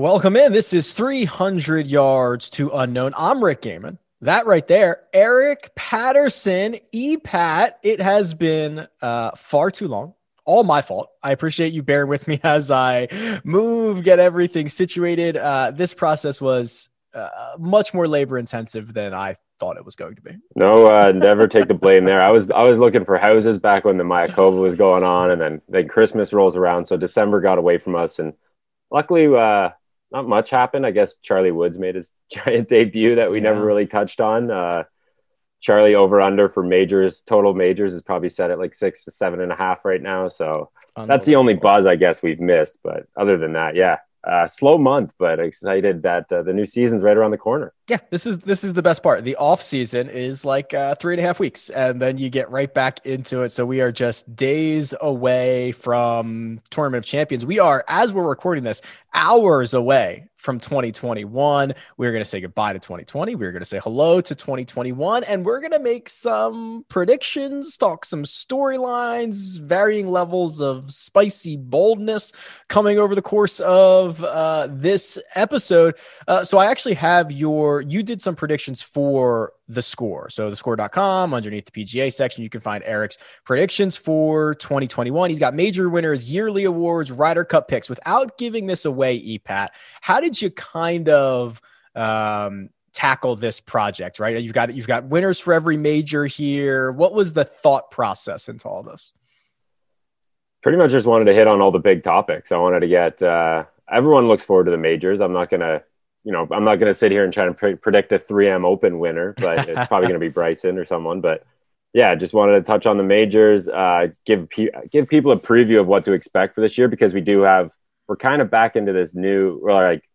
Welcome in. This is 300 yards to unknown. I'm Rick Gehman. That right there, Eric Patterson, EPAT. It has been uh, far too long. All my fault. I appreciate you bearing with me as I move, get everything situated. Uh, this process was uh, much more labor intensive than I thought it was going to be. No, uh, never take the blame there. I was I was looking for houses back when the Mayakoba was going on, and then then Christmas rolls around, so December got away from us, and luckily, uh, not much happened. I guess Charlie Woods made his giant debut that we yeah. never really touched on. Uh, Charlie over under for majors, total majors is probably set at like six to seven and a half right now. So that's the only buzz I guess we've missed. But other than that, yeah, uh, slow month, but excited that uh, the new season's right around the corner. Yeah, this is this is the best part. The off season is like uh, three and a half weeks, and then you get right back into it. So we are just days away from Tournament of Champions. We are, as we're recording this, hours away from 2021. We're going to say goodbye to 2020. We're going to say hello to 2021. And we're going to make some predictions, talk some storylines, varying levels of spicy boldness coming over the course of uh, this episode. Uh, so I actually have your, you did some predictions for the score. So the score.com underneath the PGA section, you can find Eric's predictions for 2021. He's got major winners, yearly awards, Ryder Cup picks. Without giving this away, EPAT, how did you kind of um, tackle this project? Right, you've got you've got winners for every major here. What was the thought process into all this? Pretty much just wanted to hit on all the big topics. I wanted to get uh, everyone looks forward to the majors. I'm not gonna you know, I'm not going to sit here and try to pre- predict a 3M Open winner, but it's probably going to be Bryson or someone. But yeah, just wanted to touch on the majors, uh, give pe- give people a preview of what to expect for this year because we do have we're kind of back into this new or like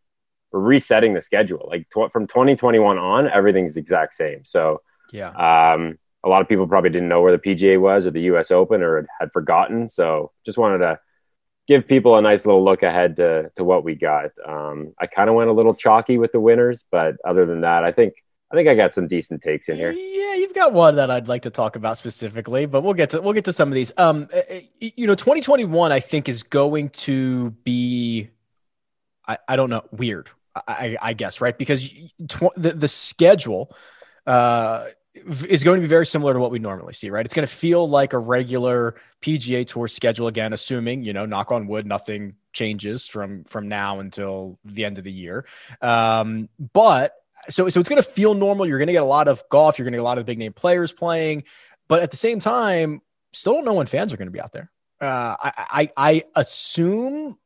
we're resetting the schedule. Like tw- from 2021 on, everything's the exact same. So yeah, um, a lot of people probably didn't know where the PGA was or the U.S. Open or had forgotten. So just wanted to give people a nice little look ahead to to what we got. Um, I kind of went a little chalky with the winners, but other than that, I think I think I got some decent takes in here. Yeah, you've got one that I'd like to talk about specifically, but we'll get to we'll get to some of these. Um, eh, eh, you know, 2021 I think is going to be, I, I don't know, weird. I, I guess right because tw- the the schedule. Uh, is going to be very similar to what we normally see, right? It's going to feel like a regular PGA Tour schedule again, assuming you know, knock on wood, nothing changes from from now until the end of the year. Um, but so so it's going to feel normal. You're going to get a lot of golf. You're going to get a lot of big name players playing, but at the same time, still don't know when fans are going to be out there. Uh, I, I I assume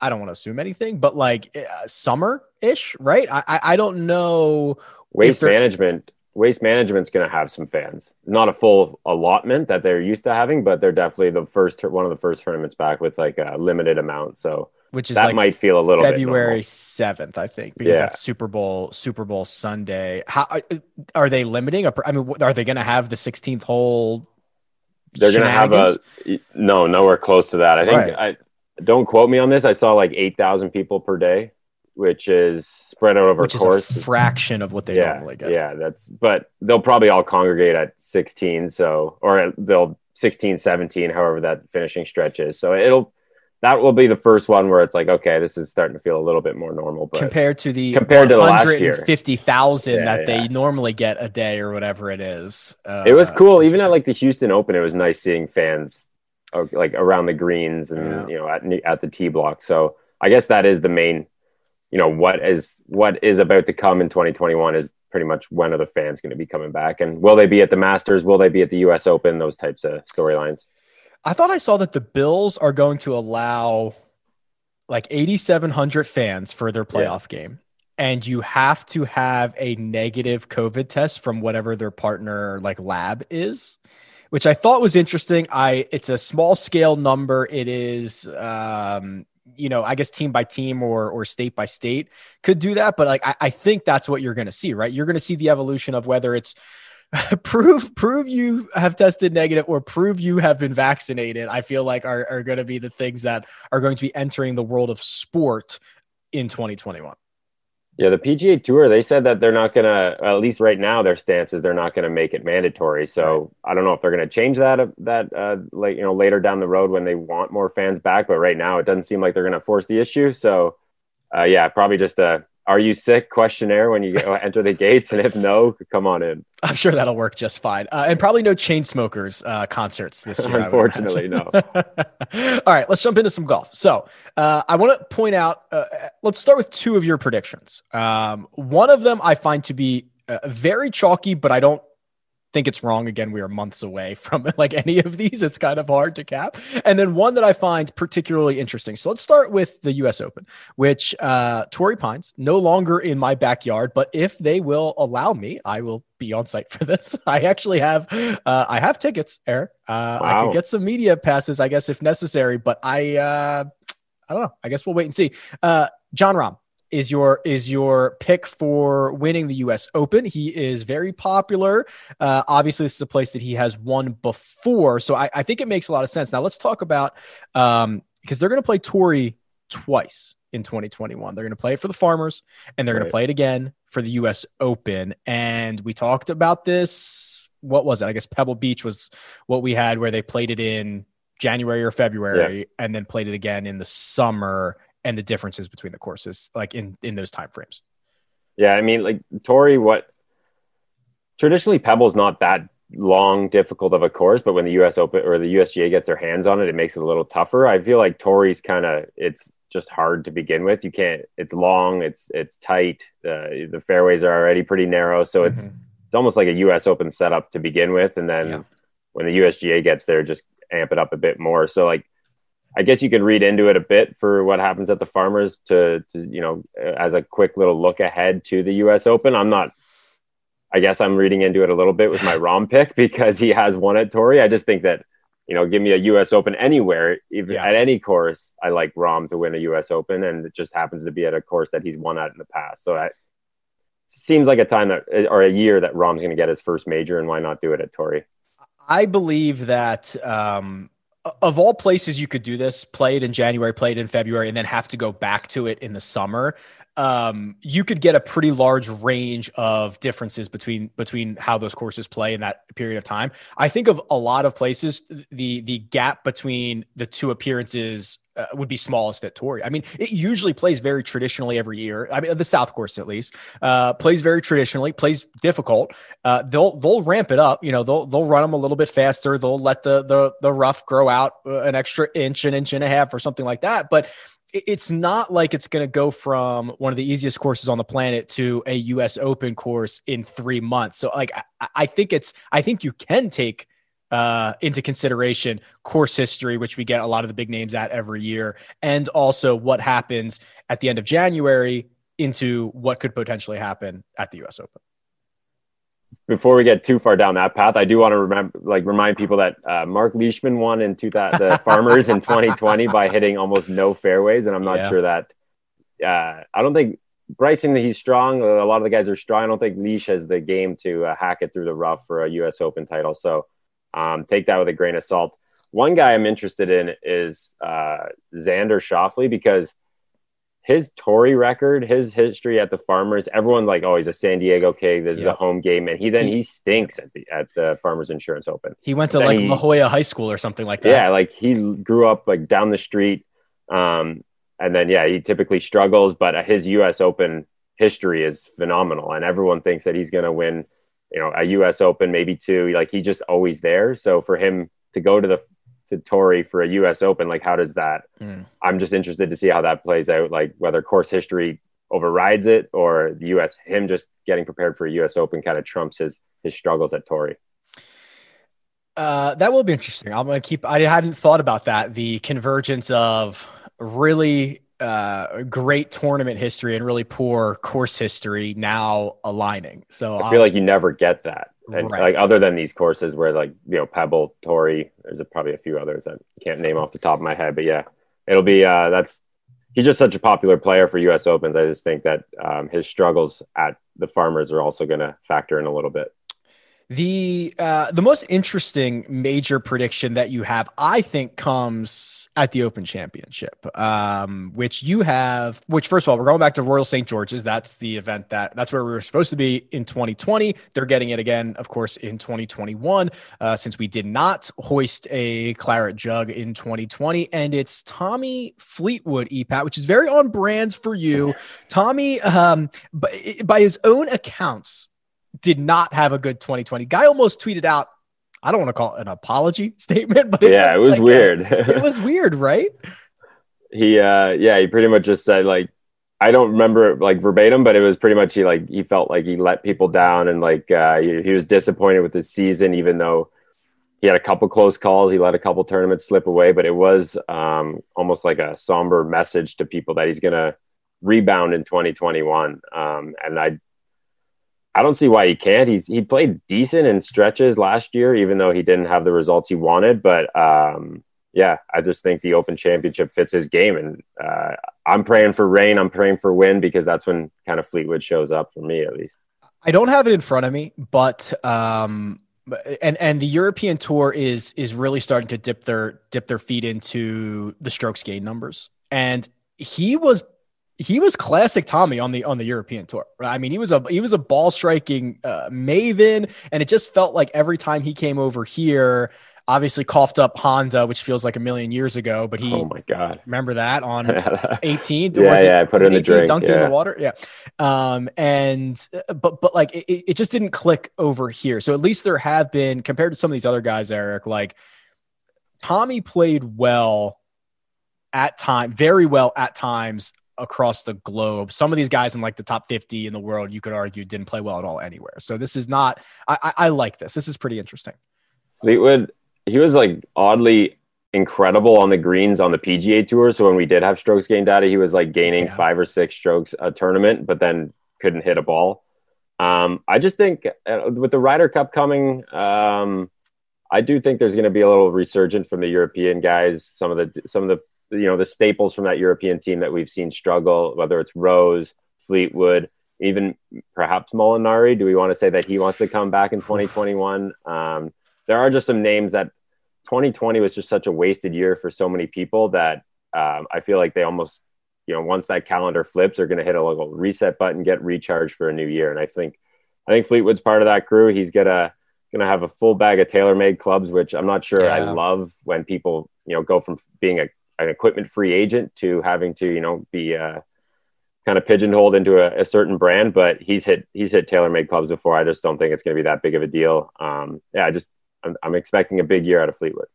I don't want to assume anything, but like uh, summer ish, right? I I don't know. Waste management Waste Management's going to have some fans. Not a full allotment that they're used to having, but they're definitely the first one of the first tournaments back with like a limited amount. So which is that like might feel a little February seventh, I think, because yeah. that's Super Bowl Super Bowl Sunday. How uh, are they limiting? I mean, are they going to have the 16th hole? They're going to have a no, nowhere close to that. I think right. I don't quote me on this. I saw like eight thousand people per day which is spread out over which course. Is a fraction of what they yeah, normally get. Yeah, that's but they'll probably all congregate at 16, so or they'll 16, 17, however that finishing stretch is. So it'll that will be the first one where it's like, okay, this is starting to feel a little bit more normal. But compared to the compared to last year, fifty thousand yeah, that yeah. they normally get a day or whatever it is. Uh, it was cool, even at like the Houston Open. It was nice seeing fans uh, like around the greens and yeah. you know at at the tee block. So I guess that is the main you know what is what is about to come in 2021 is pretty much when are the fans going to be coming back and will they be at the masters? Will they be at the us open? Those types of storylines. I thought i saw that the bills are going to allow like 8700 fans for their playoff yeah. game and you have to have a negative covid test from whatever their partner like lab is which i thought was interesting. I it's a small scale number. It is um you know, I guess team by team or or state by state could do that. But like I, I think that's what you're gonna see, right? You're gonna see the evolution of whether it's prove prove you have tested negative or prove you have been vaccinated, I feel like are, are gonna be the things that are going to be entering the world of sport in 2021. Yeah, the PGA Tour, they said that they're not going to, at least right now, their stance is they're not going to make it mandatory. So right. I don't know if they're going to change that, uh, that, uh, like, you know, later down the road when they want more fans back. But right now, it doesn't seem like they're going to force the issue. So uh, yeah, probably just a "Are you sick?" questionnaire when you get, enter the gates, and if no, come on in. I'm sure that'll work just fine, uh, and probably no Chainsmokers uh, concerts this year. Unfortunately, no. All right, let's jump into some golf. So uh, I want to point out. Uh, let's start with two of your predictions. Um, one of them I find to be uh, very chalky, but I don't think it's wrong. Again, we are months away from like any of these. It's kind of hard to cap. And then one that I find particularly interesting. So let's start with the U.S. Open, which uh, Torrey Pines no longer in my backyard, but if they will allow me, I will be on site for this. I actually have uh, I have tickets, Eric. Uh, wow. I could get some media passes, I guess, if necessary. But I uh, I don't know. I guess we'll wait and see. Uh, Jon Rahm, is your is your pick for winning the U.S. Open. He is very popular. Uh, obviously, this is a place that he has won before, so I, I think it makes a lot of sense. Now, let's talk about um, because they're going to play Torrey twice in 2021. They're going to play it for the Farmers, and they're right. going to play it again for the U.S. Open. And we talked about this. What was it? I guess Pebble Beach was what we had, where they played it in January or February, yeah. and then played it again in the summer and the differences between the courses, like in in those time frames. Yeah, I mean, like Torrey, what traditionally Pebble's not that long, difficult of a course, but when the U.S. Open or the USGA gets their hands on it, it makes it a little tougher. I feel like Torrey's kind of it's just hard to begin with. You can't. It's long. It's it's tight. Uh, the fairways are already pretty narrow, so it's mm-hmm. it's almost like a U.S. Open setup to begin with, and then yeah. when the USGA gets there, just amp it up a bit more. So like I guess you could read into it a bit for what happens at the Farmers to, to you know, as a quick little look ahead to the U.S. Open. I'm not. I guess I'm reading into it a little bit with my Rahm pick because he has won at Torrey. I just think that you know, give me a U.S. Open anywhere, even yeah. at any course. I like Rahm to win a U.S. Open, and it just happens to be at a course that he's won at in the past. So it seems like a time that, or a year that Rahm's going to get his first major, and why not do it at Torrey? I believe that um, of all places you could do this, play it in January, play it in February, and then have to go back to it in the summer. Um, you could get a pretty large range of differences between between how those courses play in that period of time. I think of a lot of places, the the gap between the two appearances uh, would be smallest at Torrey. I mean, it usually plays very traditionally every year. I mean, the South Course at least uh, plays very traditionally, plays difficult. Uh, they'll they'll ramp it up. You know, they'll they'll run them a little bit faster. They'll let the the the rough grow out uh, an extra inch, an inch and a half, or something like that. But it's not like it's going to go from one of the easiest courses on the planet to a U.S. Open course in three months. So, like, I, I think it's I think you can take uh, into consideration course history, which we get a lot of the big names at every year, and also what happens at the end of January into what could potentially happen at the U.S. Open. Before we get too far down that path, I do want to remember, like, remind people that uh, Mark Leishman won in two, the Farmers in 2020 by hitting almost no fairways, and I'm not yeah. sure that. Uh, I don't think Bryson, he's strong. A lot of the guys are strong. I don't think Leash has the game to uh, hack it through the rough for a U.S. Open title. So um, take that with a grain of salt. One guy I'm interested in is uh, Xander Schauffele because his Torrey record, his history at the Farmers, everyone like, oh, he's a San Diego kid. This yep. is a home game, and he then he, he stinks at the at the Farmers Insurance Open. He went to like he, La Jolla High School or something like that. Yeah, like he grew up like down the street, um, and then yeah, he typically struggles, but his U.S. Open history is phenomenal, and everyone thinks that he's going to win you know, a U.S. Open, maybe two. Like he's just always there. So for him to go to the to Torrey for a U.S. Open, like how does that? Mm. I'm just interested to see how that plays out. Like whether course history overrides it or the U.S. him just getting prepared for a U.S. Open kind of trumps his his struggles at Torrey. Uh, that will be interesting. I'm gonna keep. I hadn't thought about that. The convergence of really uh, great tournament history and really poor course history now aligning. So I feel um, like you never get that. And right. like other than these courses where like, you know, Pebble, Torrey, there's a, probably a few others that I can't name off the top of my head, but yeah, it'll be, uh, that's, he's just such a popular player for US opens. I just think that um, his struggles at the farmers are also going to factor in a little bit. The uh, the most interesting major prediction that you have, I think, comes at the Open Championship, um, which you have. Which first of all, we're going back to Royal St George's. That's the event that that's where we were supposed to be in 2020. They're getting it again, of course, in 2021, uh, since we did not hoist a claret jug in 2020, and it's Tommy Fleetwood EPAT, which is very on brand for you, Tommy. Um, by, by his own accounts did not have a good 2020. Guy almost tweeted out, I don't want to call it an apology statement, but it yeah, was it was like weird. A, it was weird, right? He, uh, yeah, he pretty much just said like, I don't remember like verbatim, but it was pretty much he like he felt like he let people down and like uh, he, he was disappointed with his season, even though he had a couple close calls. He let a couple tournaments slip away, but it was um, almost like a somber message to people that he's going to rebound in 2021. Um, and I I don't see why he can't. He's he played decent in stretches last year, even though he didn't have the results he wanted. But um, yeah, I just think the Open Championship fits his game, and uh, I'm praying for rain. I'm praying for wind because that's when kind of Fleetwood shows up for me, at least. I don't have it in front of me, but um, and and the European Tour is is really starting to dip their dip their feet into the strokes gain numbers, and he was he was classic Tommy on the on the European tour. I mean, he was a he was a ball striking uh, maven, and it just felt like every time he came over here, obviously coughed up Honda, which feels like a million years ago. But he, oh my god, remember that on 18th? yeah, yeah, I put it in the drink, dunked yeah. in the water, yeah. Um, and uh, but but like it, it just didn't click over here. So at least there have been compared to some of these other guys, Eric. Like Tommy played well at time, very well at times across the globe. Some of these guys in like the top 50 in the world, you could argue didn't play well at all anywhere. So this is not, I, I, I like this. This is pretty interesting. Fleetwood, he was like oddly incredible on the greens on the PGA tour. So when we did have strokes gain data, he was like gaining yeah. five or six strokes a tournament, but then couldn't hit a ball. Um, I just think uh, with the Ryder Cup coming, um, I do think there's going to be a little resurgence from the European guys. Some of the some of the you know the staples from that European team that we've seen struggle, whether it's Rose, Fleetwood, even perhaps Molinari. Do we want to say that he wants to come back in 2021? Um, there are just some names that 2020 was just such a wasted year for so many people that um, I feel like they almost, you know, once that calendar flips, they're going to hit a little reset button, get recharged for a new year. And I think, I think Fleetwood's part of that crew. He's gonna gonna have a full bag of TaylorMade clubs, which I'm not sure yeah. I love when people, you know, go from being a an equipment free agent to having to you know be uh, kind of pigeonholed into a, a, certain brand. But he's hit he's hit TaylorMade clubs before. I just don't think it's going to be that big of a deal. Um, yeah, I just I'm, I'm, expecting a big year out of Fleetwood.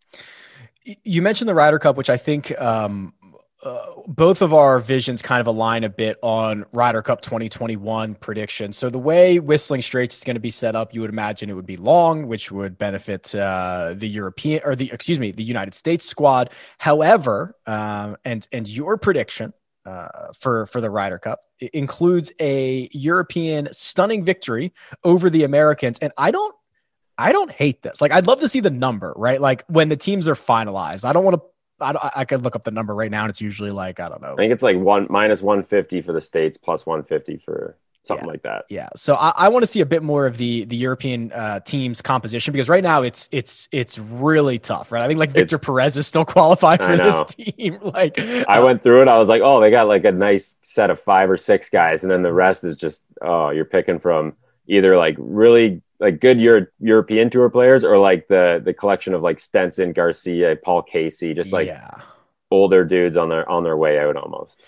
You mentioned the Ryder Cup, which I think um, uh, both of our visions kind of align a bit on Ryder Cup 2021 prediction. So the way Whistling Straits is going to be set up, you would imagine it would be long, which would benefit uh, the European or the excuse me the United States squad. However, um, and and your prediction uh, for for the Ryder Cup includes a European stunning victory over the Americans, and I don't. I don't hate this. Like, I'd love to see the number, right? Like when the teams are finalized. I don't want to I, I could look up the number right now, and it's usually like I don't know. I think it's like one minus one fifty for the states, plus one fifty for something yeah. like that. Yeah. So I, I want to see a bit more of the the European uh, team's composition because right now it's it's it's really tough, right? I think like Victor it's, Perez is still qualified for this team. like I went through it, I was like, oh, they got like a nice set of five or six guys, and then the rest is just oh, you're picking from either like really like good Euro- European tour players or like the the collection of like Stenson, Garcia, Paul Casey, just like yeah. older dudes on their on their way out almost.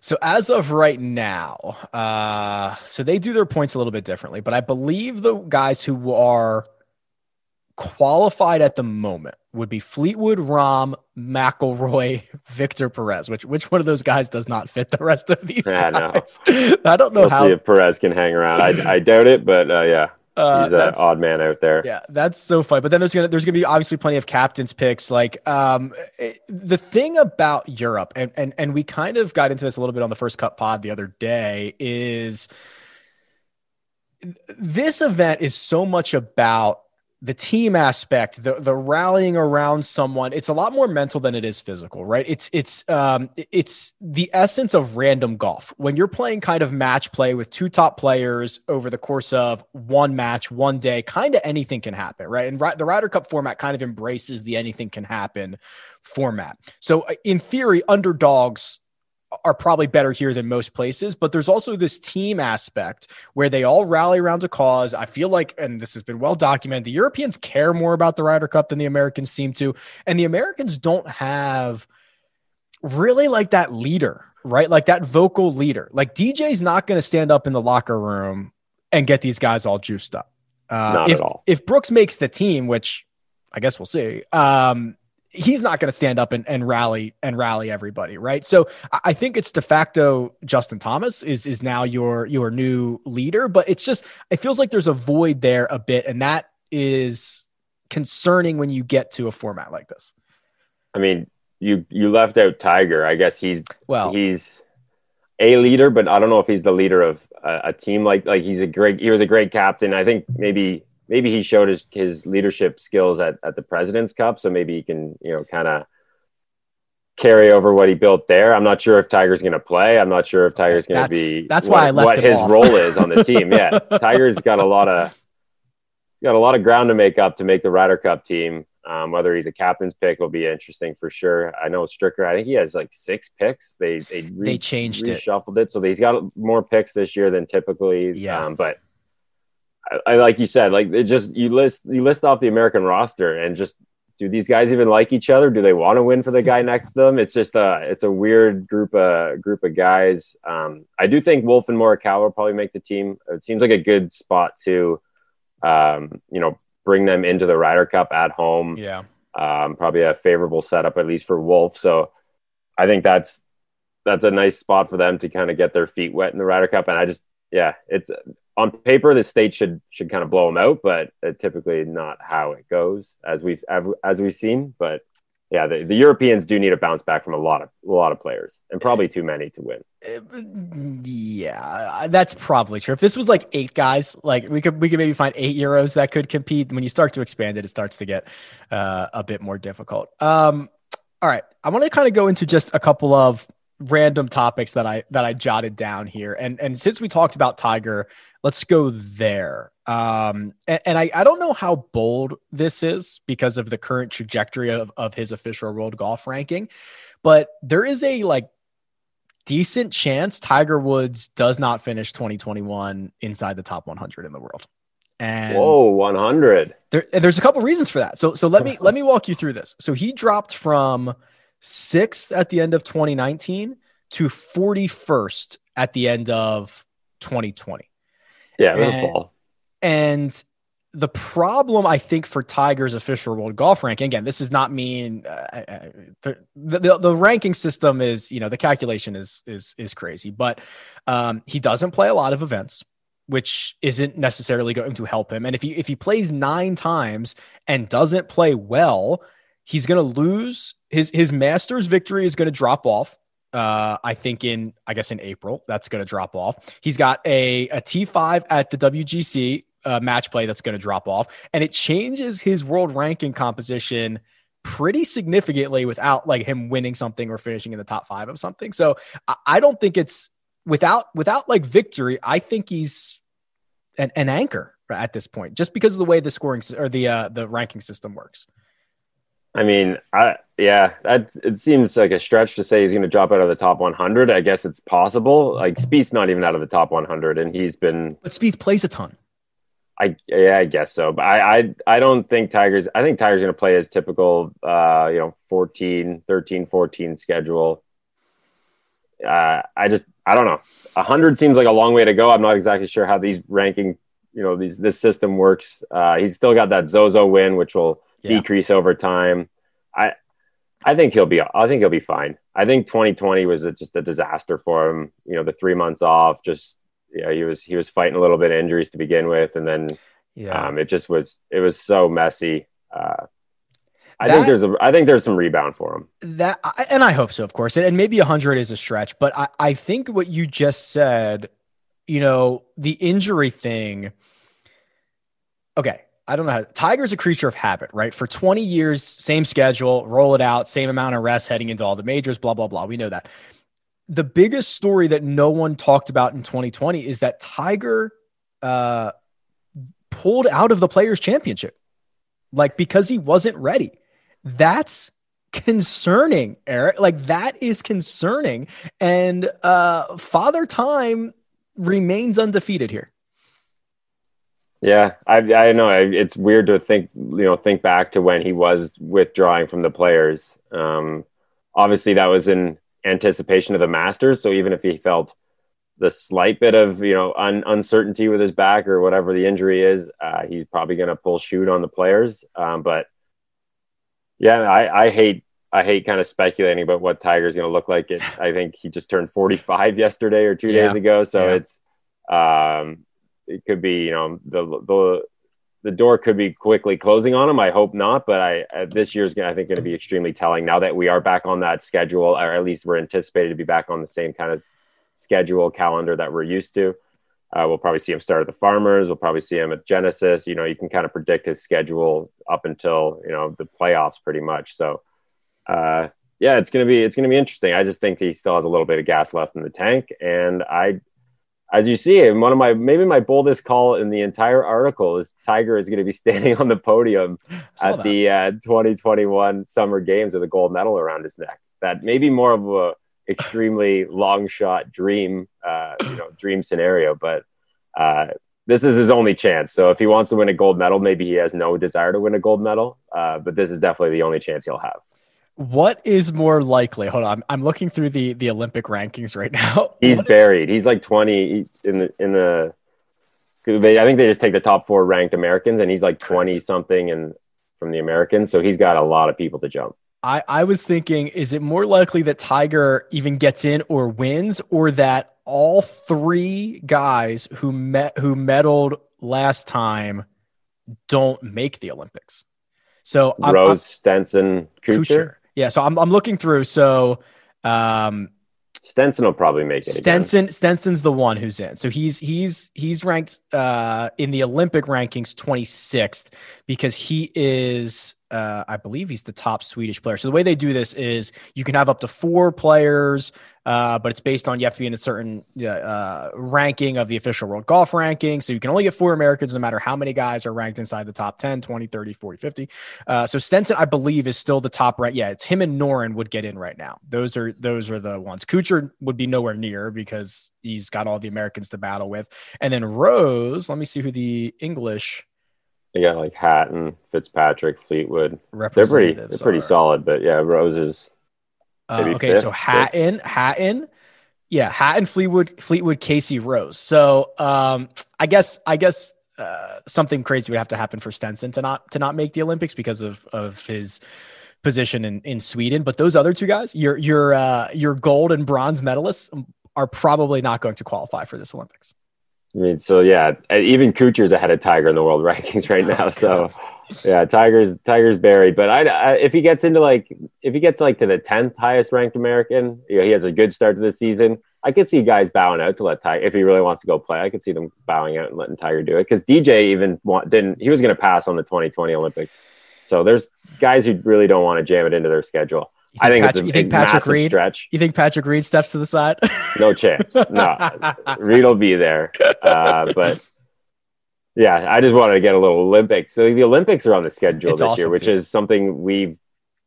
So as of right now, uh, so they do their points a little bit differently, but I believe the guys who are qualified at the moment would be Fleetwood, Rahm, McIlroy, Victor Perez. Which which one of those guys does not fit the rest of these yeah, guys? No. I don't know we'll how. See if Perez can hang around. I, I doubt it, but uh, yeah. Uh, He's an odd man out there. Yeah, that's so fun. But then there's gonna there's gonna be obviously plenty of captains picks. Like um, the thing about Europe, and and and we kind of got into this a little bit on the first cut pod the other day, is this event is so much about the team aspect, the the rallying around someone, it's a lot more mental than it is physical, right? It's it's um it's the essence of random golf. When you're playing kind of match play with two top players over the course of one match, one day, kind of anything can happen, right? And the Ryder Cup format kind of embraces the anything can happen format. So uh, in theory, underdogs are probably better here than most places, but there's also this team aspect where they all rally around a cause. I feel like, and this has been well documented, the Europeans care more about the Ryder Cup than the Americans seem to. And the Americans don't have really like that leader, right? Like that vocal leader. Like DJ's not going to stand up in the locker room and get these guys all juiced up. Uh, not if, at all. If Brooks makes the team, which I guess we'll see, um, he's not going to stand up and, and rally and rally everybody, right? So I think it's de facto Justin Thomas is is now your your new leader, but it's just it feels like there's a void there a bit, and that is concerning when you get to a format like this. I mean, you you left out Tiger. I guess he's well, he's a leader, but I don't know if he's the leader of a, a team like like he's a great he was a great captain. I think maybe maybe he showed his his leadership skills at, at the President's Cup, so maybe he can you know kind of carry over what he built there. I'm not sure if Tiger's going to play. I'm not sure if Tiger's going to be. That's what, why I left what his off. role is on the team. Yeah, Tiger's got a lot of got a lot of ground to make up to make the Ryder Cup team. Um, whether he's a captain's pick will be interesting for sure. I know Stricker. I think he has like six picks. They they re- they changed reshuffled it. it, so he's got more picks this year than typically. Yeah, um, but I, I, like you said, like it just you list you list off the American roster and just do these guys even like each other? Do they want to win for the guy next to them? It's just a it's a weird group of group of guys. Um, I do think Wolff and Morikawa will probably make the team. It seems like a good spot to, um, you know, bring them into the Ryder Cup at home. Yeah, um, probably a favorable setup at least for Wolff. So I think that's that's a nice spot for them to kind of get their feet wet in the Ryder Cup. And I just yeah, it's on paper the state should should kind of blow them out, but typically not how it goes as we've as we've seen. But yeah, the, the Europeans do need a bounce back from a lot of a lot of players, and probably too many to win. Yeah, that's probably true. If this was like eight guys, like we could we could maybe find eight Euros that could compete. When you start to expand it, it starts to get uh, a bit more difficult. Um, all right, I want to kind of go into just a couple of random topics that I that I jotted down here. And and since we talked about Tiger, let's go there. Um, and, and I, I don't know how bold this is because of the current trajectory of, of his official world golf ranking, but there is a like decent chance Tiger Woods does not finish 2021 inside the top 100 in the world. And whoa, 100. There, there's a couple reasons for that. So so let me let me walk you through this. So he dropped from sixth at the end of 2019 to 41st at the end of 2020. Yeah, and, fall. And the problem I think for Tiger's official world golf ranking again, this is not mean uh, the, the, the ranking system is you know the calculation is is is crazy, but um, he doesn't play a lot of events, which isn't necessarily going to help him. And if he if he plays nine times and doesn't play well, he's going to lose his his Masters victory is going to drop off. Uh, I think in I guess in April that's going to drop off. He's got a a T5 at the WGC uh, match play that's going to drop off, and it changes his world ranking composition pretty significantly without like him winning something or finishing in the top five of something. So I, I don't think it's without without like victory. I think he's an, an anchor at this point, just because of the way the scoring or the uh, the ranking system works. I mean, I yeah, that it seems like a stretch to say he's going to drop out of the top 100. I guess it's possible. Like Spieth's not even out of the top 100, and he's been. But Spieth plays a ton. I yeah, I guess so, but I I, I don't think Tigers. I think Tigers going to play his typical, uh, you know, 14, 13, 14 schedule. Uh, I just I don't know. hundred seems like a long way to go. I'm not exactly sure how these ranking, you know, these this system works. Uh, he's still got that Zozo win, which will yeah. decrease over time. I I think he'll be I think he'll be fine. I think 2020 was a, just a disaster for him. You know, the three months off, just yeah, he was he was fighting a little bit of injuries to begin with, and then yeah, um, it just was it was so messy. Uh, I that, think there's a I think there's some rebound for him. That and I hope so, of course. And maybe 100 is a stretch, but I I think what you just said, you know, the injury thing. Okay, I don't know how Tiger's a creature of habit, right? For 20 years, same schedule, roll it out, same amount of rest heading into all the majors, blah, blah, blah. We know that. The biggest story that no one talked about in 2020 is that Tiger uh, pulled out of the Players Championship, like because he wasn't ready. That's concerning, Eric. Like that is concerning. And uh, Father Time remains undefeated here. Yeah, I I know it's weird to think you know think back to when he was withdrawing from the players. Um, obviously, that was in anticipation of the Masters. So even if he felt the slight bit of you know un- uncertainty with his back or whatever the injury is, uh, he's probably going to pull shoot on the players. Um, but yeah, I, I hate I hate kind of speculating about what Tiger's going to look like. It, I think he just turned 45 yesterday or two yeah. days ago, so yeah. it's um, it could be you know the the the door could be quickly closing on him. I hope not, but I uh, this year's gonna, I think going to be extremely telling now that we are back on that schedule, or at least we're anticipated to be back on the same kind of schedule calendar that we're used to. Uh, we'll probably see him start at the Farmers. We'll probably see him at Genesis. You know, you can kind of predict his schedule up until you know the playoffs, pretty much. So, uh, yeah, it's gonna be it's gonna be interesting. I just think he still has a little bit of gas left in the tank, and I as you see, one of my maybe my boldest call in the entire article is Tiger is going to be standing on the podium at that. the uh, 2021 Summer Games with a gold medal around his neck. That may be more of a extremely long shot dream, uh, you know, dream scenario, but uh, this is his only chance. So if he wants to win a gold medal, maybe he has no desire to win a gold medal, uh, but this is definitely the only chance he'll have. What is more likely? Hold on, I'm, I'm looking through the the Olympic rankings right now. He's buried. He's like 20 in the in the. They, I think they just take the top four ranked Americans, and he's like 20 something and from the Americans. So he's got a lot of people to jump. I, I was thinking, is it more likely that Tiger even gets in or wins, or that all three guys who met who medaled last time don't make the Olympics? So Rose, I'm, I'm, Stenson, Kuchar. Kuchar. Yeah, so I'm I'm looking through. So um Stenson will probably make it. Stenson again. Stenson's the one who's in. So he's he's he's ranked uh in the Olympic rankings 26th because he is uh, I believe he's the top Swedish player. So the way they do this is you can have up to four players, uh, but it's based on you have to be in a certain uh, ranking of the official world golf ranking. So you can only get four Americans no matter how many guys are ranked inside the top 10, 20, 30, 40, 50. Uh, so Stenson, I believe, is still the top right. Yeah, it's him and Noren would get in right now. Those are those are the ones. Kuchar would be nowhere near because he's got all the Americans to battle with. And then Rose, let me see who the English they got like Hatton, Fitzpatrick, Fleetwood. They're pretty, they're pretty are... solid, but yeah, Roses. Uh, okay, fifth, so Hatton, sixth. Hatton, yeah, Hatton, Fleetwood, Fleetwood, Casey, Rose. So um, I guess, I guess uh, something crazy would have to happen for Stenson to not to not make the Olympics because of of his position in, in Sweden. But those other two guys, your your uh, your gold and bronze medalists, are probably not going to qualify for this Olympics. I mean, so yeah, even Kuchar's ahead of Tiger in the world rankings right now. So yeah, Tiger's Tiger's buried. But I, I, if he gets into like if he gets like to the tenth highest ranked American, you know, he has a good start to the season. I could see guys bowing out to let Tiger if he really wants to go play. I could see them bowing out and letting Tiger do it because DJ even want, didn't. He was going to pass on the 2020 Olympics. So there's guys who really don't want to jam it into their schedule. I think Patrick, it's a, you think Patrick Reed, stretch. You think Patrick Reed steps to the side? no chance. No, Reed will be there. Uh, but yeah, I just wanted to get a little Olympics. So the Olympics are on the schedule it's this awesome, year, which is something we've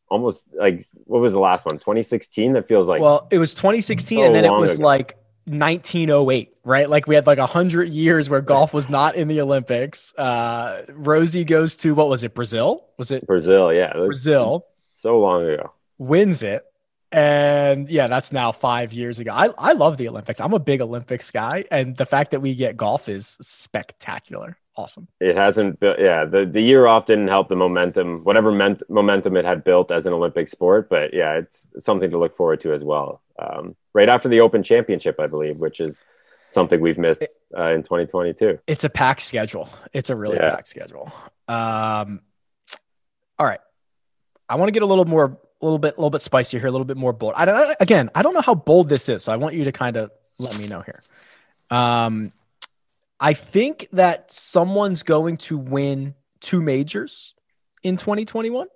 almost like. What was the last one? 2016. That feels like. Well, it was 2016, so and then it was ago. like 1908, right? Like we had like a hundred years where golf was not in the Olympics. Uh, Rosie goes to what was it? Brazil? Was it Brazil? Yeah, Brazil. So long ago wins it. And yeah, that's now five years ago. I, I love the Olympics. I'm a big Olympics guy. And the fact that we get golf is spectacular. Awesome. It hasn't built, yeah. The, the year off didn't help the momentum, whatever meant, momentum it had built as an Olympic sport. But yeah, it's something to look forward to as well. Um, right after the Open Championship, I believe, which is something we've missed uh, in 2022. It's a packed schedule. It's a really yeah. packed schedule. Um, all right. I want to get a little more a little bit, a little bit spicier here, a little bit more bold. I don't, again, I don't know how bold this is, so I want you to kind of let me know here. Um, I think that someone's going to win two majors in 2021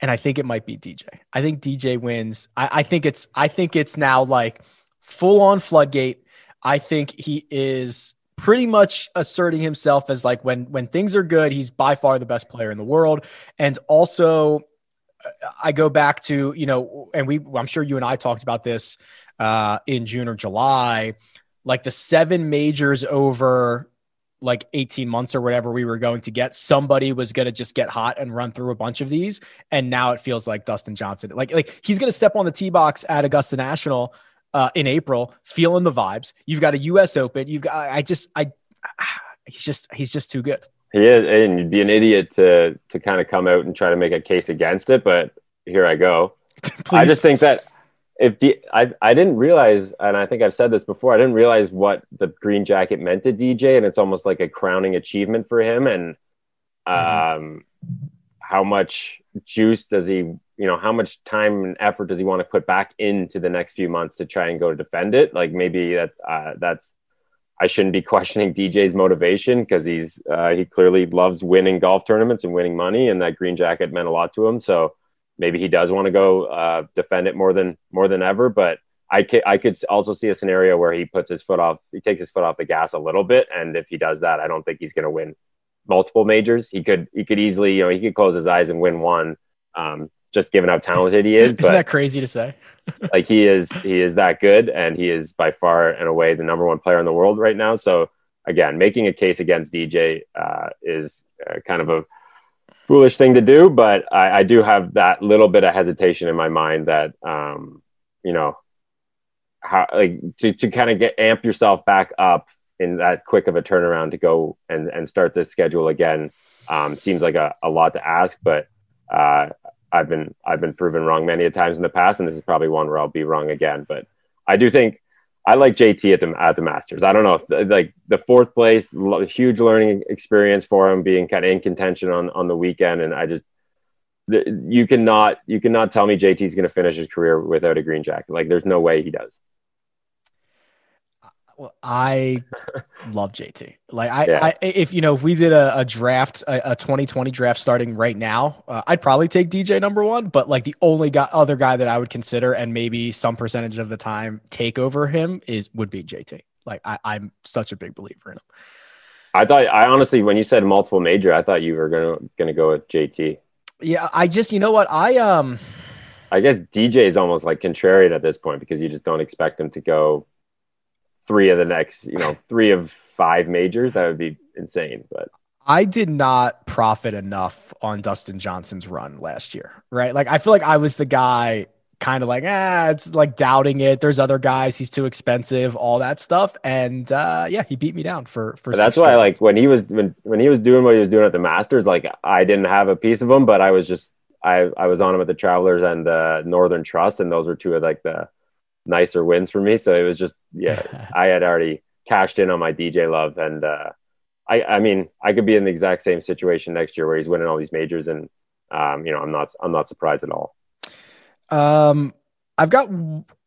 and I think it might be DJ. I think DJ wins. I, I, think it's I think it's now like full on floodgate. I think he is pretty much asserting himself as like when when things are good, he's by far the best player in the world. And also I go back to, you know, and we I'm sure you and I talked about this uh in June or July, like the seven majors over like 18 months or whatever we were going to get somebody was going to just get hot and run through a bunch of these. And now it feels like Dustin Johnson like like he's going to step on the tee box at Augusta National uh, in April feeling the vibes. You've got a US Open. You've got I just I he's just he's just too good. He is and you'd be an idiot to to kind of come out and try to make a case against it but here I go. I just think that if D, I, I didn't realize, and I think I've said this before, I didn't realize what the green jacket meant to DJ, and it's almost like a crowning achievement for him. And mm-hmm. um, how much juice does he, you know, how much time and effort does he want to put back into the next few months to try and go to defend it? Like maybe that uh, that's I shouldn't be questioning DJ's motivation because he's uh, he clearly loves winning golf tournaments and winning money, and that green jacket meant a lot to him. So maybe he does want to go uh, defend it more than more than ever. But I could I could also see a scenario where he puts his foot off, he takes his foot off the gas a little bit, and if he does that, I don't think he's going to win multiple majors. He could he could easily you know he could close his eyes and win one. Um, just given how talented he is. Isn't that crazy to say? like he is, he is that good, and he is by far and away the number one player in the world right now. So again, making a case against DJ uh, is uh, kind of a foolish thing to do, but I, I, do have that little bit of hesitation in my mind that, um, you know, how like to, to kind of get amp yourself back up in that quick of a turnaround to go and, and start this schedule again um, seems like a, a lot to ask, but uh, I've been I've been proven wrong many a times in the past, and this is probably one where I'll be wrong again. But I do think I like JT at the at the Masters. I don't know, like the fourth place, huge learning experience for him, being kind of in contention on on the weekend, and I just you cannot you cannot tell me JT's going to finish his career without a green jacket. Like, there's no way he does. Well, I love JT. Like I, yeah. I, if you know, if we did a, a draft, a, a, 2020 draft starting right now, uh, I'd probably take DJ number one. But like the only guy, other guy that I would consider, and maybe some percentage of the time take over him is would be JT. Like I, I'm such a big believer in him. I thought, I honestly, when you said multiple major, I thought you were gonna gonna go with JT. Yeah, I just, you know what, I um. I guess DJ is almost like contrarian at this point because you just don't expect him to go three of the next, you know, three of five majors, that would be insane. But I did not profit enough on Dustin Johnson's run last year, right? Like I feel like I was the guy kind of like, ah, it's like doubting it. There's other guys, he's too expensive, all that stuff. And uh yeah, he beat me down for for that's why like when he was when when he was doing what he was doing at the Masters, like I didn't have a piece of him, but I was just I I was on him at the Travelers and the Northern Trust, and those were two of like the nicer wins for me. So it was just yeah, I had already cashed in on my DJ love, and uh, I I mean I could be in the exact same situation next year where he's winning all these majors, and um, you know I'm not I'm not surprised at all. Um, I've got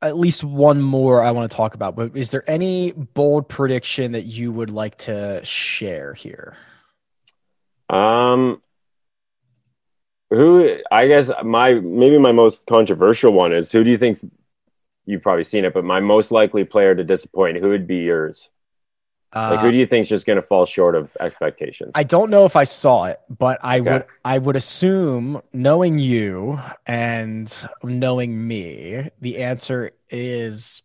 at least one more I want to talk about, but is there any bold prediction that you would like to share here? Um, who I guess my maybe my most controversial one is who do you think's you've probably seen it, but my most likely player to disappoint, who would be yours? Uh, like, who do you think is just going to fall short of expectations? I don't know if I saw it, but I okay. would I would assume, knowing you and knowing me, the answer is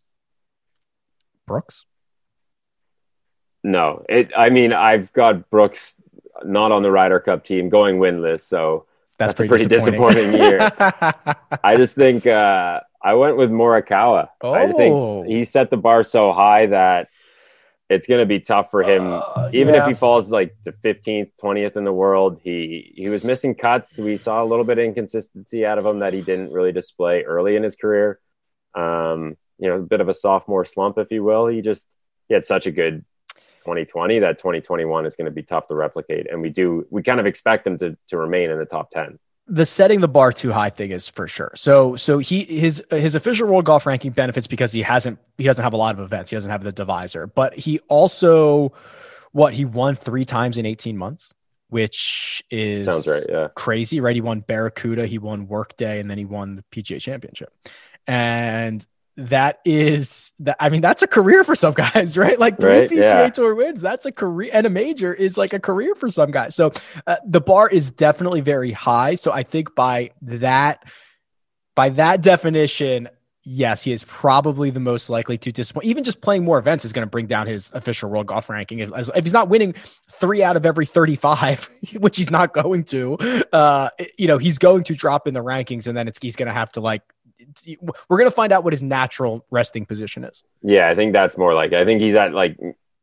Brooks. No, it. I mean, I've got Brooks not on the Ryder Cup team, going winless, so that's, that's pretty a pretty disappointing, disappointing year. I just think. Uh, I went with Morikawa. Oh. I think oh. he set the bar so high that it's going to be tough for him. Uh, Even yeah. if he falls like to 15th, 20th in the world, he he was missing cuts. We saw a little bit of inconsistency out of him that he didn't really display early in his career. Um, you know, a bit of a sophomore slump, if you will. He just he had such a good 2020 that 2021 is going to be tough to replicate, and we do we kind of expect him to to remain in the top 10 the setting the bar too high thing is for sure. So so he his his official world golf ranking benefits because he hasn't he doesn't have a lot of events. He doesn't have the divisor, but he also what he won three times in 18 months. which is Sounds right. Yeah. crazy, right? He won Barracuda, he won Workday, and then he won the PGA Championship. And that is that I mean that's a career for some guys, right? Like three Right, PGA yeah. Tour wins, that's a career, and a major is like a career for some guys. So uh, the bar is definitely very high. So I think by that by that definition, yes, he is probably the most likely to disappoint. Even just playing more events is going to bring down his official world golf ranking. If, if he's not winning three out of every 35, which he's not going to, uh, you know, he's going to drop in the rankings and then it's, he's going to have to like, we're going to find out what his natural resting position is. Yeah, I think that's more like I think he's at like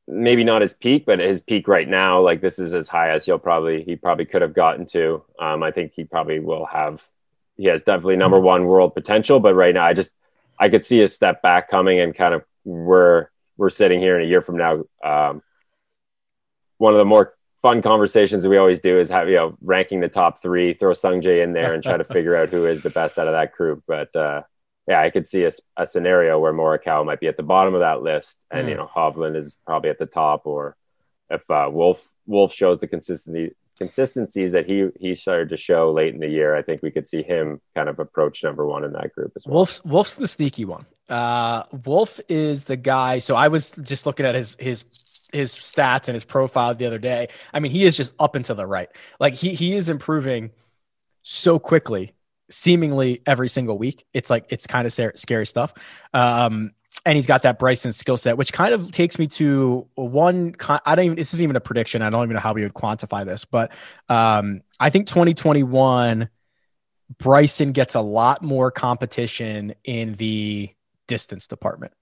maybe not his peak, but his peak right now, like this is as high as he'll probably he probably could have gotten to. Um, I think he probably will have. He has definitely number one world potential, but right now I just I could see a step back coming and kind of where we're sitting here in a year from now. Um, one of the more fun conversations that we always do is have you know ranking the top three, throw Sungjae in there and try to figure out who is the best out of that group. But uh, yeah, I could see a, a scenario where Morikawa might be at the bottom of that list, and Mm. you know Hovland is probably at the top, or if uh, Wolff Wolff shows the consistency consistencies that he he started to show late in the year, I think we could see him kind of approach number one in that group as well. Wolff's Wolff's the sneaky one. Uh, Wolff is the guy. So I was just looking at his his his stats and his profile the other day. I mean, he is just up and to the right. Like he he is improving so quickly, seemingly every single week. It's like it's kind of scary stuff. Um, and he's got that Bryson skill set, which kind of takes me to one. I don't even. This isn't even a prediction. I don't even know how we would quantify this, but um, I think 2021. Bryson gets a lot more competition in the distance department.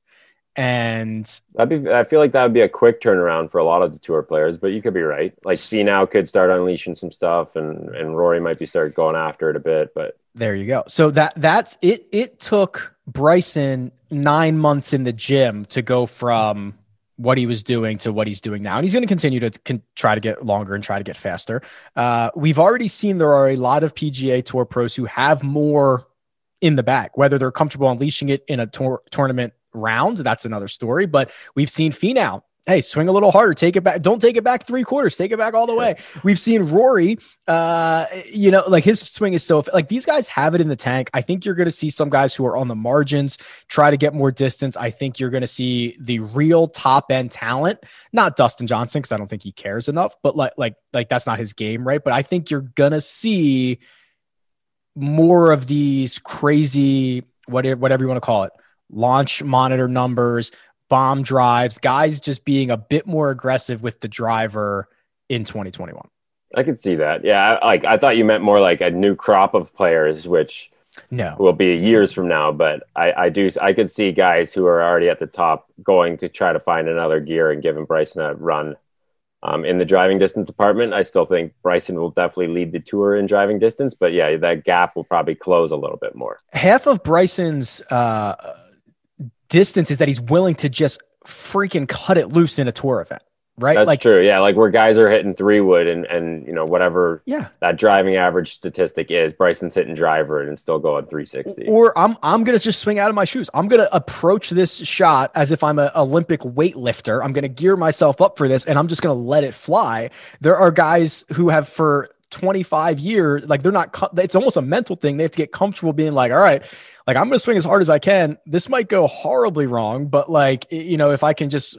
And That'd be. I feel like that would be a quick turnaround for a lot of the tour players, but you could be right. Like S- now could start unleashing some stuff, and and Rory might be start going after it a bit. But there you go. So that that's it. It took Bryson nine months in the gym to go from what he was doing to what he's doing now. And he's going to continue to con- try to get longer and try to get faster. Uh, we've already seen there are a lot of PGA Tour pros who have more in the back, whether they're comfortable unleashing it in a tour- tournament round. That's another story. But we've seen Finau. Hey, swing a little harder. Take it back. Don't take it back three quarters. Take it back all the way. We've seen Rory. Uh, you know, like his swing is so like these guys have it in the tank. I think you're going to see some guys who are on the margins try to get more distance. I think you're going to see the real top end talent, not Dustin Johnson because I don't think he cares enough. But like, like, like that's not his game, right? But I think you're gonna see more of these crazy whatever whatever you want to call it launch monitor numbers bomb drives guys just being a bit more aggressive with the driver in 2021 I could see that. Yeah, I- like I thought you meant more like a new crop of players, which no will be years from now. But I, I do, I could see guys who are already at the top going to try to find another gear and giving Bryson a run. Um, in the driving distance department, I still think Bryson will definitely lead the tour in driving distance. But yeah, that gap will probably close a little bit more. half of bryson's uh distance is that he's willing to just freaking cut it loose in a tour event right That's like true. Yeah, like where guys are hitting three wood and and you know whatever yeah that driving average statistic is, Bryson's hitting driver and still going 360. Or I'm I'm gonna just swing out of my shoes. I'm gonna approach this shot as if I'm an Olympic weightlifter. I'm gonna gear myself up for this, and I'm just gonna let it fly. There are guys who have for 25 years, like they're not. It's almost a mental thing. They have to get comfortable being like, all right, like I'm gonna swing as hard as I can. This might go horribly wrong, but like you know, if I can just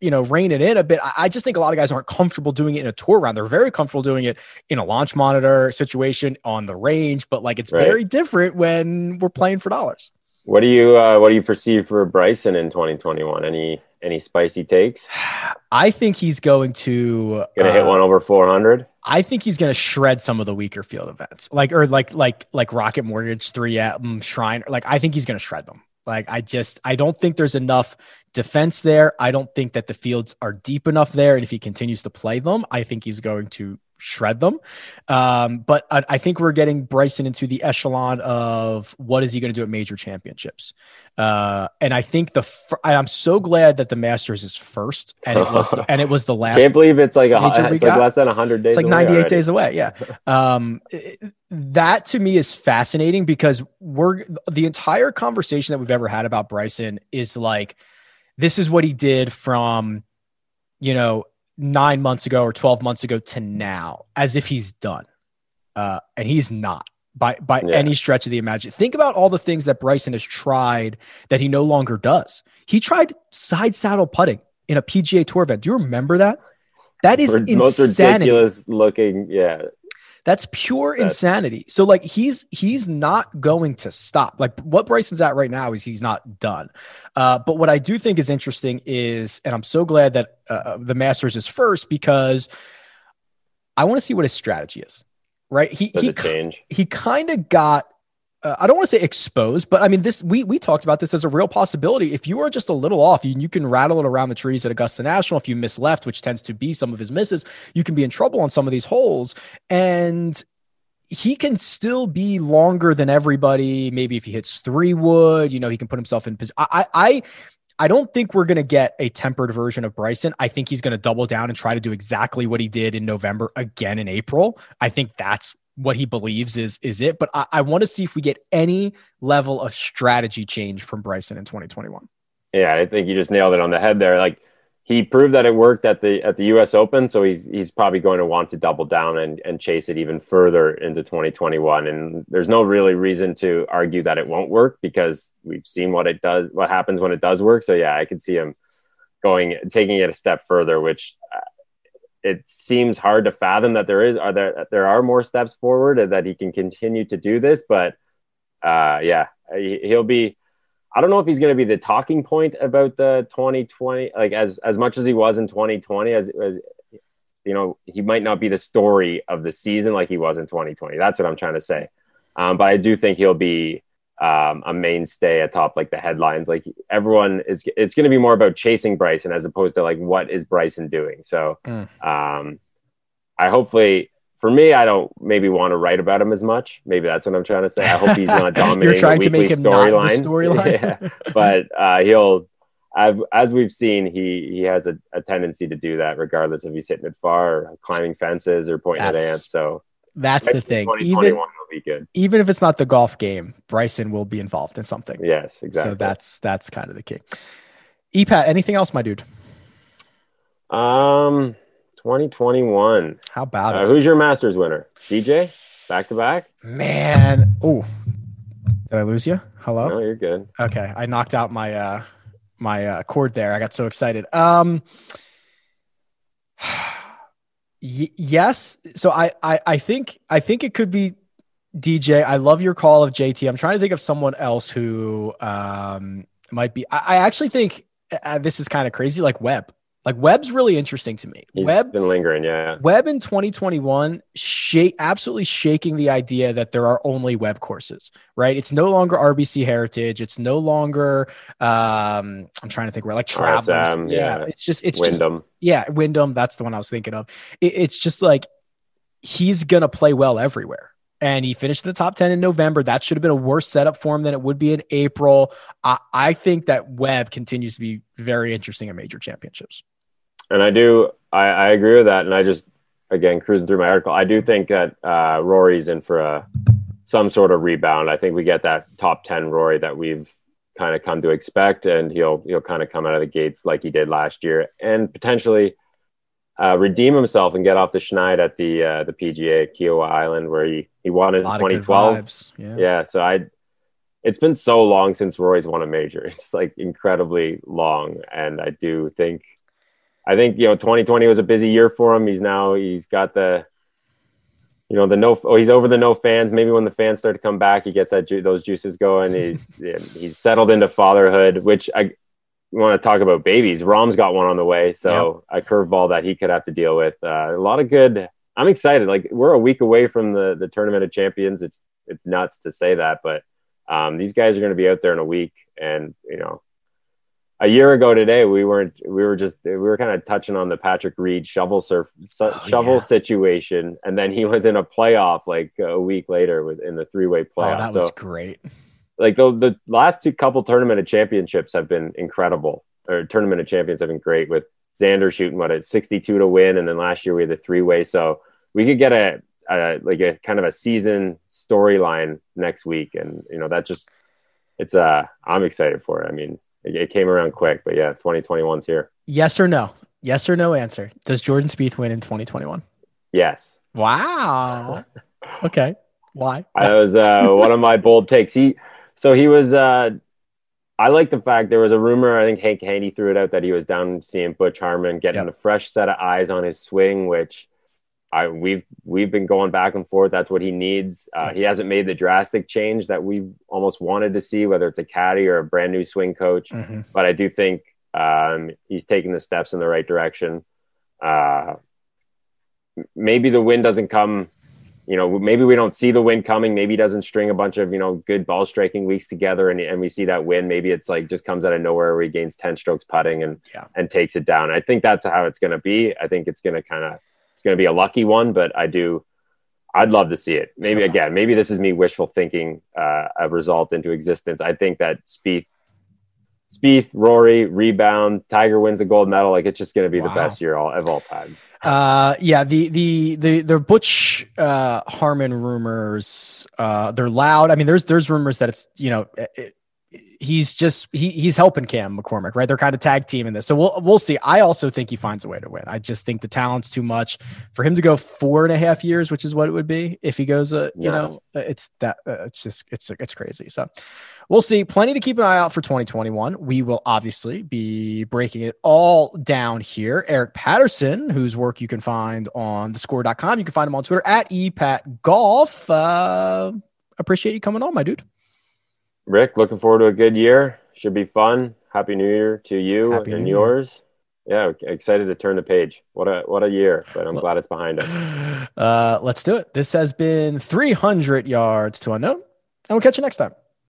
you know rein it in a bit I- just think a lot of guys aren't comfortable doing it in a tour round they're very comfortable doing it in a launch monitor situation on the range but like it's Right. very different when we're playing for dollars What do you uh, what do you perceive for Bryson in 2021? Any any spicy takes? i think he's going to Gonna hit uh, one over 400. I think he's going to shred some of the weaker field events, like or like like like Rocket Mortgage, Three M, Shrine. Like I think he's going to shred them. Like I just I don't think there's enough defense there. I don't think that the fields are deep enough there, and if he continues to play them, I think he's going to shred them. Um, but I, I think we're getting Bryson into the echelon of what is he going to do at major championships. Uh, and I think the fir- I'm so glad that the Masters is first, and it was and it was the last Can't believe it's like a it's like less than 100 days. it's like 98 already. days away yeah um it- that to me is fascinating because we're the entire conversation that we've ever had about bryson is like this is what he did from you know nine months ago or 12 months ago to now as if he's done. Uh, and he's not by by yeah. any stretch of the imagination. Think about all the things that Bryson has tried that he no longer does. He tried side saddle putting in a PGA Tour event. Do you remember that? That is insanity. Most ridiculous looking. Yeah, that's pure That's- insanity. So like he's he's not going to stop. Like what Bryson's at right now is he's not done. Uh, but what I do think is interesting is, and I'm so glad that uh, the Masters is first because I want to see what his strategy is. Right? He Does he he kind of got uh, I don't want to say exposed, but I mean this. We we talked about this as a real possibility. If you are just a little off, you, you can rattle it around the trees at Augusta National. If you miss left, which tends to be some of his misses, you can be in trouble on some of these holes. And he can still be longer than everybody. Maybe if he hits three wood, you know, he can put himself in position. I I I don't think we're going to get a tempered version of Bryson. I think he's going to double down and try to do exactly what he did in November again in April. I think that's what he believes is is it. But I, I want to see if we get any level of strategy change from Bryson in 2021. Yeah, I think you just nailed it on the head there. Like he proved that it worked at the at the US Open, so he's he's probably going to want to double down and, and chase it even further into 2021. And there's no really reason to argue that it won't work because we've seen what it does what happens when it does work. So yeah, I could see him going taking it a step further, which it seems hard to fathom that there is are there there are more steps forward and that he can continue to do this but uh, yeah he'll be i don't know if he's going to be the talking point about the 2020 like as as much as he was in 2020 as, as you know he might not be the story of the season like he was in 2020 that's what i'm trying to say. Um, but i do think he'll be um, a mainstay atop like the headlines. Like everyone is, it's going to be more about chasing Bryson as opposed to like what is Bryson doing. So, mm. um, I hopefully for me, I don't maybe want to write about him as much. Maybe that's what I'm trying to say. I hope he's not dominating. You're trying to make him storyline. Storyline, yeah. but uh, he'll. I've, as we've seen, he he has a, a, tendency to do that, regardless if he's hitting it far, or climbing fences, or pointing that's, at ants. So that's the thing. Even be good. Even if it's not the golf game, Bryson will be involved in something. Yes, exactly. So that's that's kind of the key. EPAT, anything else, my dude? Um, 2021. How about uh, it? Who's your Masters winner? DJ, back to back. Man, oh, did I lose you? Hello. No, you're good. Okay, I knocked out my uh my uh, cord there. I got so excited. Um. Y- yes. So I, I I think I think it could be DJ. I love your call of JT. I'm trying to think of someone else who um, might be. I, I actually think uh, this is kind of crazy. Like Webb. Like Webb's really interesting to me. He's Webb been lingering, yeah. Webb in 2021, shake absolutely shaking the idea that there are only Webb courses, right? It's no longer RBC Heritage. It's no longer um, I'm trying to think where like Travelers. RSM, yeah. yeah. it's just it's Wyndham. Just, yeah, Wyndham. That's the one I was thinking of. It, it's just like he's gonna play well everywhere and he finished in the top 10 in November. That should have been a worse setup for him than it would be in April. I, I think that Webb continues to be very interesting at major championships. And I do, I, I agree with that. And I just, again, cruising through my article, I do think that uh, Rory's in for a some sort of rebound. I think we get that top 10 Rory that we've kind of come to expect, and he'll he'll kind of come out of the gates like he did last year, and potentially uh, redeem himself and get off the schneid at the uh, the PGA Kiawah Island where he he won in 2012. Yeah. yeah, so I it's been so long since Rory's won a major. It's like incredibly long, and I do think I think you know 2020 was a busy year for him. He's now he's got the you know the no oh he's over the no fans. Maybe when the fans start to come back, he gets that ju- those juices going. He's he's settled into fatherhood, which I want to talk about babies. Rahm's got one on the way, so yep. a curveball that he could have to deal with. Uh, a lot of good. I'm excited. Like we're a week away from the the tournament of champions. It's it's nuts to say that, but um, these guys are going to be out there in a week, and you know a year ago today we weren't we were just we were kind of touching on the Patrick Reed shovel surf su- oh, shovel yeah. situation and then he was in a playoff like a week later with in the three-way oh, playoff. Oh, that was great. Like the the last two couple tournament of championships have been incredible. Or tournament of champions have been great with Xander shooting what at 62 to win and then last year we had the three-way so we could get a, a like a kind of a season storyline next week and you know that just it's uh I'm excited for it. I mean it, it came around quick, but yeah, 2021's here. Yes or no? Yes or no answer. Does Jordan Spieth win in 2021? Yes. Wow. okay. Why? That was uh, one of my bold takes. He so he was uh, I like the fact there was a rumor. I think Hank Haney threw it out that he was down seeing Butch Harmon, getting yep. a fresh set of eyes on his swing, which I we've we've been going back and forth. That's what he needs. Uh, he hasn't made the drastic change that we almost wanted to see, whether it's a caddy or a brand new swing coach. Mm-hmm. But I do think um, he's taking the steps in the right direction. Uh, maybe the win doesn't come you know, maybe we don't see the win coming. Maybe he doesn't string a bunch of, you know, good ball striking weeks together and, and we see that win. Maybe it's like just comes out of nowhere where he gains 10 strokes putting and, yeah. and takes it down. I think that's how it's going to be. I think it's going to kind of, it's going to be a lucky one, but I do, I'd love to see it. Maybe so, again, maybe this is me wishful thinking uh, a result into existence. I think that Spieth, Spieth, Rory, rebound, Tiger wins the gold medal. Like it's just going to be wow. the best year all, of all time. Uh, yeah, the the the the Butch uh, Harmon rumors, uh, they're loud. I mean, there's there's rumors that it's you know. It, he's just he he's helping Cam McCormick, right? They're kind of tag team in this. So we'll we'll see. I also think he finds a way to win. I just think the talent's too much for him to go four and a half years, which is what it would be if he goes. Uh, you yes. know, it's that uh, it's just it's it's crazy. So we'll see. Plenty to keep an eye out for 2021. We will obviously be breaking it all down here. Eric Patterson, whose work you can find on thescore.com. You can find him on Twitter at epatgolf. Uh, appreciate you coming on, my dude. Rick, looking forward to a good year. Should be fun. Happy New Year to you Happy and yours. Yeah, excited to turn the page. What a what a year! But I'm glad it's behind us. Uh, let's do it. This has been 300 yards to unknown, and we'll catch you next time.